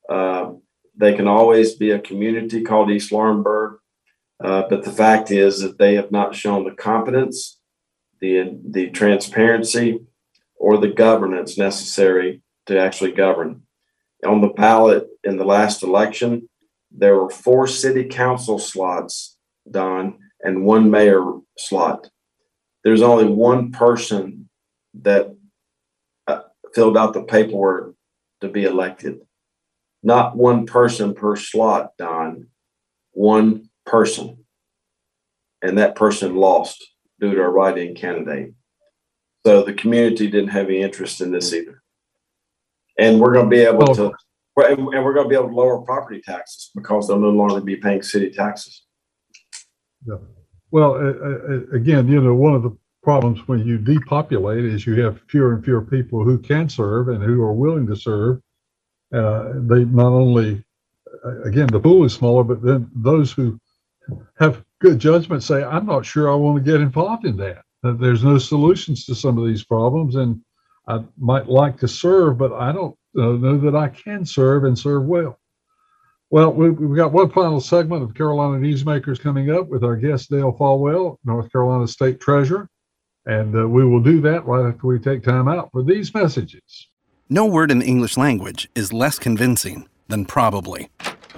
Uh, they can always be a community called East Laurinburg, uh, but the fact is that they have not shown the competence, the the transparency, or the governance necessary to actually govern. On the ballot in the last election, there were four city council slots, Don, and one mayor slot. There's only one person that uh, filled out the paperwork to be elected. Not one person per slot, Don, one person. And that person lost due to a write in candidate. So the community didn't have any interest in this either. And we're going to be able to, and we're going to be able to lower property taxes because they'll no longer be paying city taxes. Yeah. Well, uh, uh, again, you know, one of the problems when you depopulate is you have fewer and fewer people who can serve and who are willing to serve. Uh, they not only, uh, again, the pool is smaller, but then those who have good judgment say, I'm not sure I want to get involved in that. That there's no solutions to some of these problems. And I might like to serve, but I don't uh, know that I can serve and serve well. Well, we've got one final segment of Carolina Newsmakers coming up with our guest, Dale Folwell, North Carolina State Treasurer. And uh, we will do that right after we take time out for these messages. No word in the English language is less convincing than probably.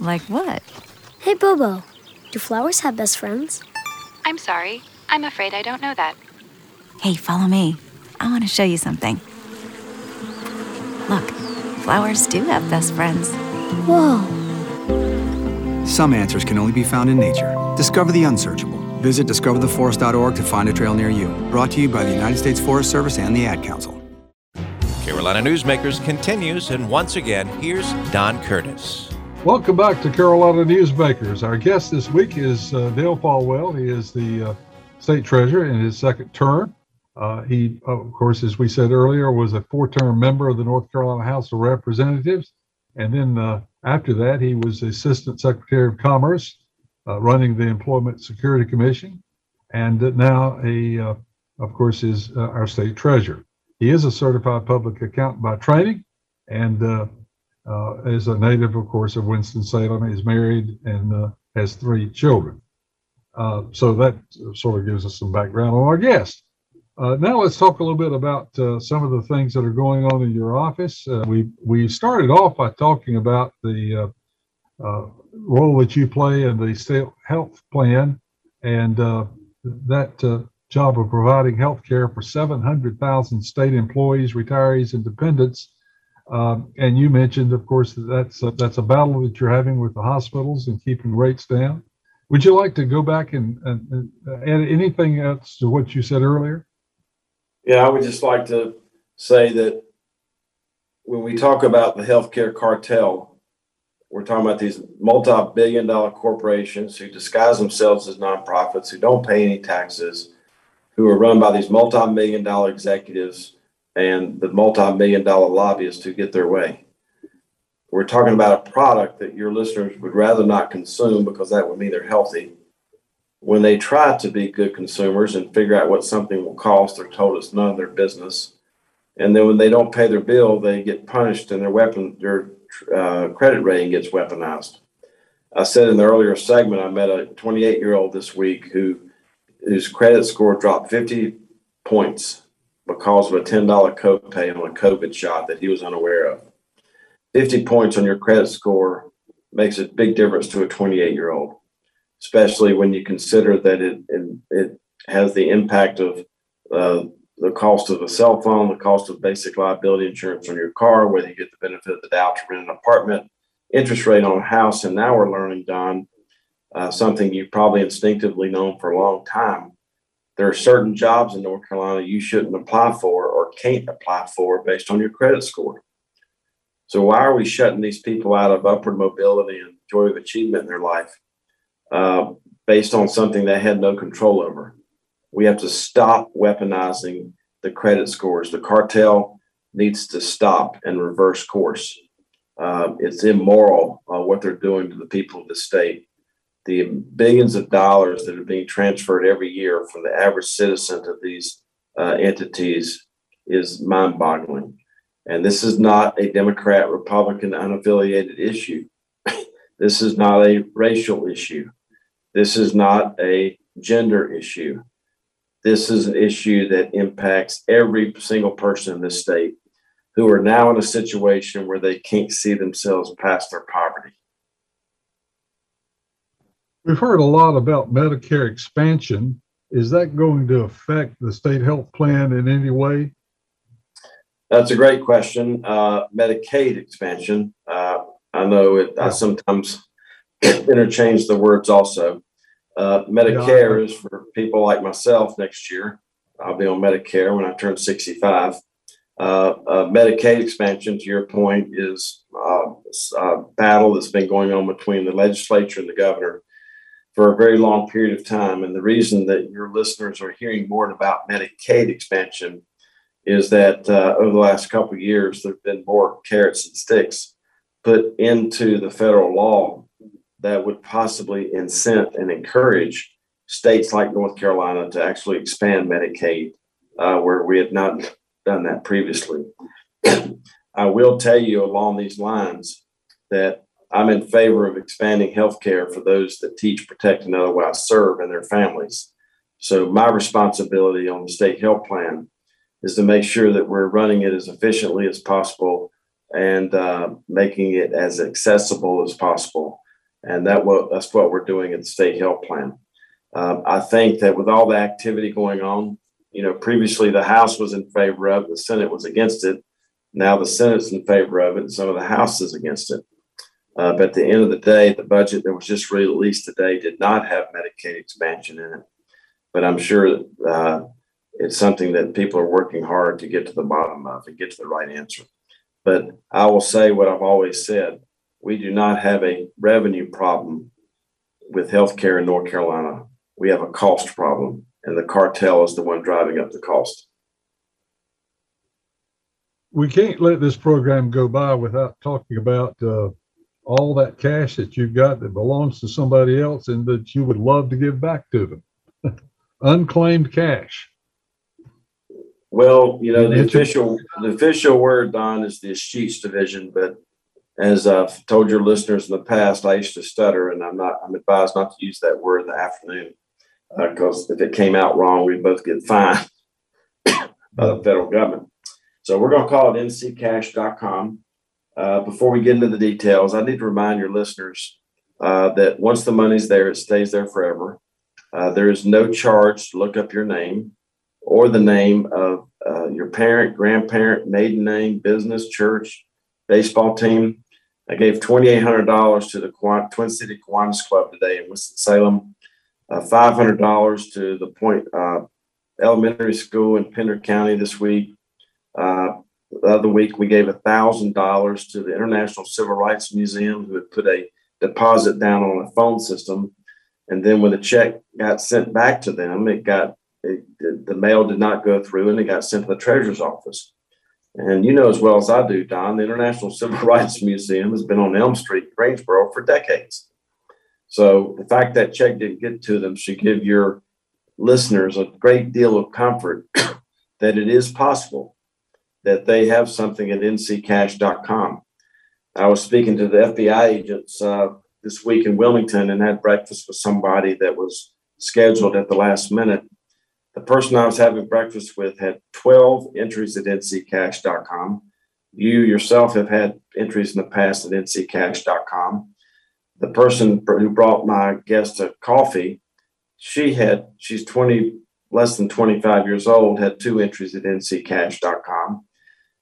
Like what? Hey, Bobo, do flowers have best friends? I'm sorry. I'm afraid I don't know that. Hey, follow me. I want to show you something. Look, flowers do have best friends. Whoa. Some answers can only be found in nature. Discover the unsearchable. Visit discovertheforest.org to find a trail near you. Brought to you by the United States Forest Service and the Ad Council. Carolina Newsmakers continues, and once again, here's Don Curtis. Welcome back to Carolina Newsmakers. Our guest this week is uh, Dale Folwell. He is the uh, state treasurer in his second term. Uh, he, of course, as we said earlier, was a four term member of the North Carolina House of Representatives. And then uh, after that, he was Assistant Secretary of Commerce uh, running the Employment Security Commission. And now, a, uh, of course, is our state treasurer. He is a certified public accountant by training and uh, is a native, of course, of Winston-Salem. He's married and has three children. so that sort of gives us some background on our guest. Uh, now let's talk a little bit about uh, some of the things that are going on in your office. Uh, we we started off by talking about the uh, uh, role that you play in the state health plan and uh, that job of providing health care for 700,000 state employees, retirees, and dependents. Um, and you mentioned, of course, that that's a, that's a battle that you're having with the hospitals and keeping rates down. Would you like to go back and, and, and add anything else to what you said earlier? Yeah, I would just like to say that when we talk about the healthcare cartel, we're talking about these multi-billion dollar corporations who disguise themselves as nonprofits, who don't pay any taxes, who are run by these multi-million dollar executives and the multi-million dollar lobbyists who get their way. We're talking about a product that your listeners would rather not consume because that would mean they're healthy when they try to be good consumers and figure out what something will cost, they're told it's none of their business. And then when they don't pay their bill, they get punished and their weapon, their uh, credit rating gets weaponized. I said in the earlier segment, I met a 28 year old this week who whose credit score dropped 50 points because of a $10 copay on a COVID shot that he was unaware of. 50 points on your credit score makes a big difference to a 28 year old especially when you consider that it it, it has the impact of uh, the cost of a cell phone, the cost of basic liability insurance on your car, whether you get the benefit of the doubt to rent an apartment, interest rate on a house, and now we're learning, Don, uh, something you've probably instinctively known for a long time. There are certain jobs in North Carolina you shouldn't apply for or can't apply for based on your credit score. So why are we shutting these people out of upward mobility and joy of achievement in their life? Uh, based on something they had no control over. We have to stop weaponizing the credit scores. The cartel needs to stop and reverse course. Uh, it's immoral uh, what they're doing to the people of the state. The billions of dollars that are being transferred every year from the average citizen to these uh, entities is mind boggling. And this is not a Democrat, Republican, unaffiliated issue. this is not a racial issue. This is not a gender issue. This is an issue that impacts every single person in this state who are now in a situation where they can't see themselves past their poverty. We've heard a lot about Medicare expansion. Is that going to affect the state health plan in any way? That's a great question. Uh, Medicaid expansion. Uh, I know it, I sometimes interchange the words also. Uh, Medicare is for people like myself next year. I'll be on Medicare when I turn 65. Uh, uh, Medicaid expansion, to your point, is uh, a battle that's been going on between the legislature and the governor for a very long period of time. And the reason that your listeners are hearing more about Medicaid expansion is that uh, over the last couple of years, there have been more carrots and sticks put into the federal law that would possibly incent and encourage states like North Carolina to actually expand Medicaid, uh, where we had not done that previously. I will tell you along these lines that I'm in favor of expanding health care for those that teach, protect, and otherwise serve and their families. So, my responsibility on the state health plan is to make sure that we're running it as efficiently as possible and uh, making it as accessible as possible. And that what, that's what we're doing at the state health plan. Um, I think that with all the activity going on, you know, previously the House was in favor of it, the Senate was against it. Now the Senate's in favor of it, and some of the House is against it. Uh, but at the end of the day, the budget that was just released today did not have Medicaid expansion in it. But I'm sure uh, it's something that people are working hard to get to the bottom of and get to the right answer. But I will say what I've always said we do not have a revenue problem with healthcare in North Carolina. We have a cost problem, and the cartel is the one driving up the cost. We can't let this program go by without talking about uh, all that cash that you've got that belongs to somebody else and that you would love to give back to them. Unclaimed cash. Well, you know, the official, the official word, Don, is the escheats division, but as I've told your listeners in the past, I used to stutter and I'm not, I'm advised not to use that word in the afternoon. Uh, because if it came out wrong, we both get fined by the federal government. So we're gonna call it nccash.com. Uh, before we get into the details, I need to remind your listeners uh, that once the money's there, it stays there forever. Uh, there is no charge to look up your name or the name of uh, your parent, grandparent, maiden name, business, church, baseball team. I gave $2,800 to the Twin City Kiwanis Club today in Winston-Salem, uh, $500 to the Point uh, Elementary School in Pender County this week. Uh, the other week, we gave $1,000 to the International Civil Rights Museum, who had put a deposit down on a phone system. And then when the check got sent back to them, it got it, the mail did not go through and it got sent to the treasurer's office. And you know as well as I do, Don, the International Civil Rights Museum has been on Elm Street, Greensboro, for decades. So the fact that check didn't get to them should give your listeners a great deal of comfort that it is possible that they have something at nccash.com. I was speaking to the FBI agents uh, this week in Wilmington and had breakfast with somebody that was scheduled at the last minute the person I was having breakfast with had 12 entries at nccash.com. You yourself have had entries in the past at nccash.com. The person who brought my guest a coffee, she had, she's 20, less than 25 years old, had two entries at nccash.com.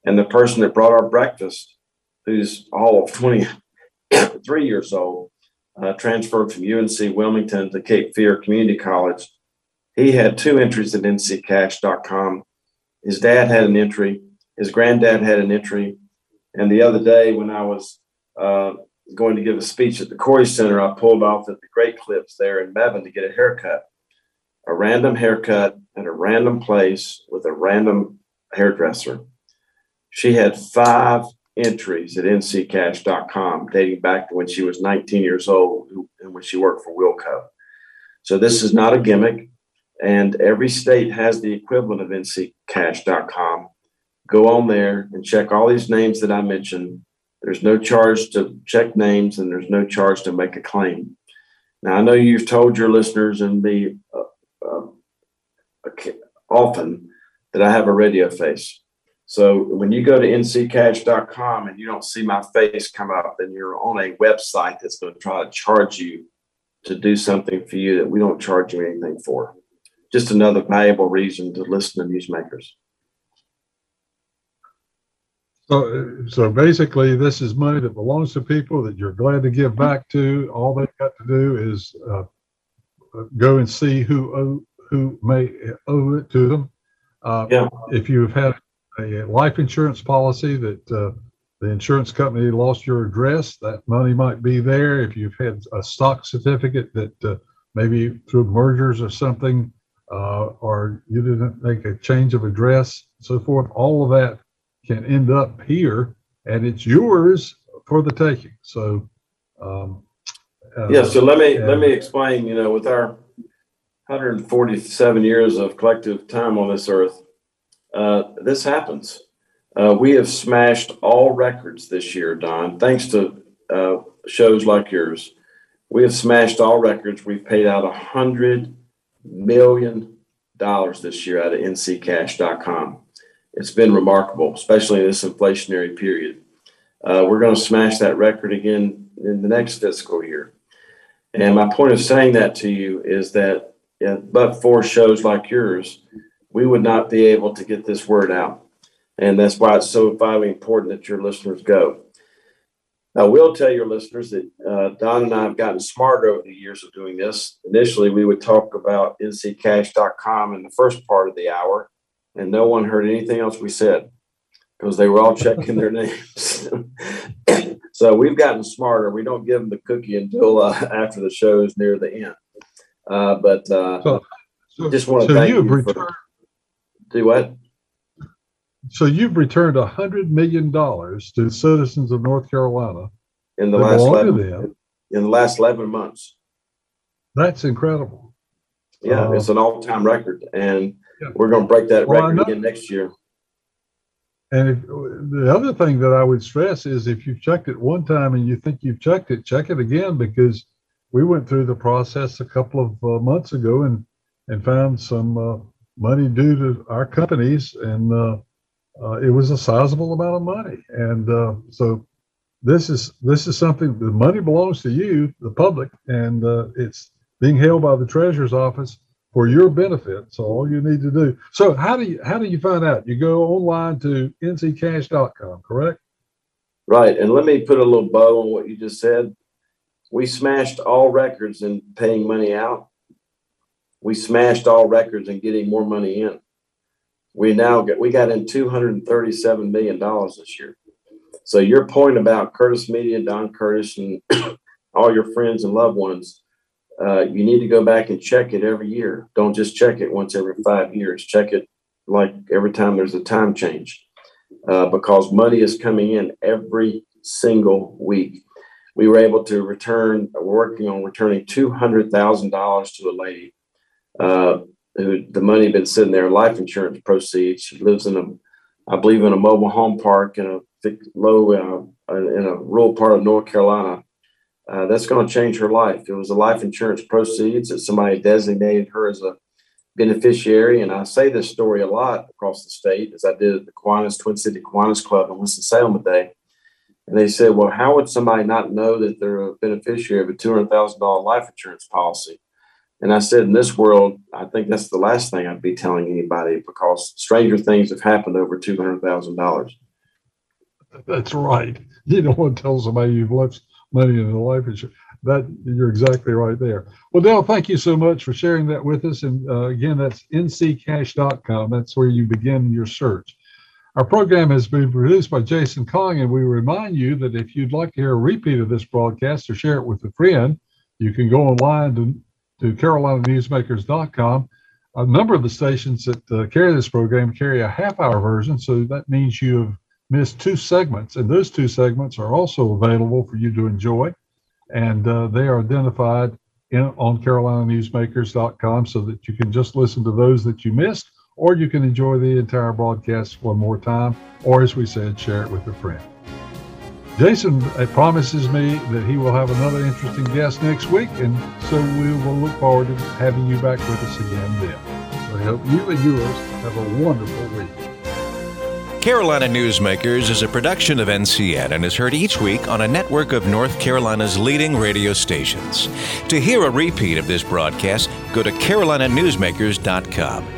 And the person that brought our breakfast, who's all of 23 years old, uh, transferred from UNC Wilmington to Cape Fear Community College he had two entries at nccash.com. His dad had an entry, his granddad had an entry. And the other day, when I was uh, going to give a speech at the Corey Center, I pulled off at the Great Clips there in Bevan to get a haircut, a random haircut at a random place with a random hairdresser. She had five entries at nccash.com dating back to when she was 19 years old and when she worked for Wilco. So this is not a gimmick and every state has the equivalent of nccash.com. Go on there and check all these names that I mentioned. There's no charge to check names, and there's no charge to make a claim. Now, I know you've told your listeners and me uh, uh, often that I have a radio face. So when you go to nccash.com and you don't see my face come up, then you're on a website that's going to try to charge you to do something for you that we don't charge you anything for just another valuable reason to listen to newsmakers. So, so basically, this is money that belongs to people that you're glad to give back to. All they've got to do is uh, go and see who owe, who may owe it to them, Uh, yeah. If you've had a life insurance policy that uh, the insurance company lost your address, that money might be there. If you've had a stock certificate that uh, maybe through mergers or something, uh, or you didn't make a change of address, so forth, all of that can end up here, and it's yours for the taking. So, um, uh, yeah. So let me let me explain. You know, with our 147 years of collective time on this earth, uh, this happens. Uh, we have smashed all records this year, Don, thanks to uh, shows like yours. We have smashed all records. We've paid out a hundred million dollars this year out of nccash.com. It's been remarkable, especially in this inflationary period. Uh, we're going to smash that record again in the next fiscal year. And my point of saying that to you is that, yeah, but for shows like yours, we would not be able to get this word out. And that's why it's so vitally important that your listeners go. I will tell your listeners that uh, Don and I have gotten smarter over the years of doing this. Initially, we would talk about nccash.com in the first part of the hour, and no one heard anything else we said because they were all checking their names. so we've gotten smarter. We don't give them the cookie until uh, after the show is near the end. Uh, but uh, so, so, just want to so thank you. Returned, for, do what? So you've returned a hundred million dollars to citizens of North Carolina in the last 11, in the last eleven months. That's incredible. Yeah, uh, it's an all-time record, and yeah. we're going to break that well, record again next year. And if, the other thing that I would stress is if you've checked it one time and you think you've checked it, check it again because we went through the process a couple of uh, months ago and and found some uh, money due to our companies and uh, uh, it was a sizable amount of money. And uh, so this is this is something the money belongs to you, the public, and it's being held by the treasurer's office for your benefit. So all you need to do. So how do you how do you find out? You go online to nccash.com, correct? Right. And let me put a little bow on what you just said. We smashed all records in paying money out. We smashed all records in getting more money in. We now get we got in 237 million dollars this year. So your point about curtis media don curtis and all your friends and loved ones uh, you need to go back and check it every year. Don't just check it once every five years. Check it like every time there's a time change. Uh, because money is coming in every single week. We were able to return we're working on returning $200000 to a lady uh, who the money had been sitting there, life insurance proceeds. She lives in a, I believe, in a mobile home park in a low, uh, in a rural part of North Carolina. Uh, that's going to change her life. It was a life insurance proceeds that somebody designated her as a beneficiary. And I say this story a lot across the state, as I did at the Kiwanis Twin City Kiwanis Club in Winston-Salem today. And they said, well, how would somebody not know that they're a beneficiary of a $200,000 life insurance policy? And I said, in this world, I think that's the last thing I'd be telling anybody because stranger things have happened over two hundred thousand dollars. That's right. You don't want to tell somebody you've left money in a life insurance. That you're exactly right there. Well, Dale, thank you so much for sharing that with us. And uh, again, that's nccash.com. That's where you begin your search. Our program has been produced by Jason Kong, and we remind you that if you'd like to hear a repeat of this broadcast or share it with a friend, you can go online to to carolinanewsmakers.com. A number of the stations that uh, carry this program carry a half hour version, so that means you have missed two segments, and those two segments are also available for you to enjoy. And uh, they are identified in, on carolinanewsmakers.com so that you can just listen to those that you missed, or you can enjoy the entire broadcast one more time, or as we said, share it with a friend. Jason uh, promises me that he will have another interesting guest next week, and so we will look forward to having you back with us again then. I hope you and yours have a wonderful week. Carolina Newsmakers is a production of NCN and is heard each week on a network of North Carolina's leading radio stations. To hear a repeat of this broadcast, go to carolinanewsmakers.com.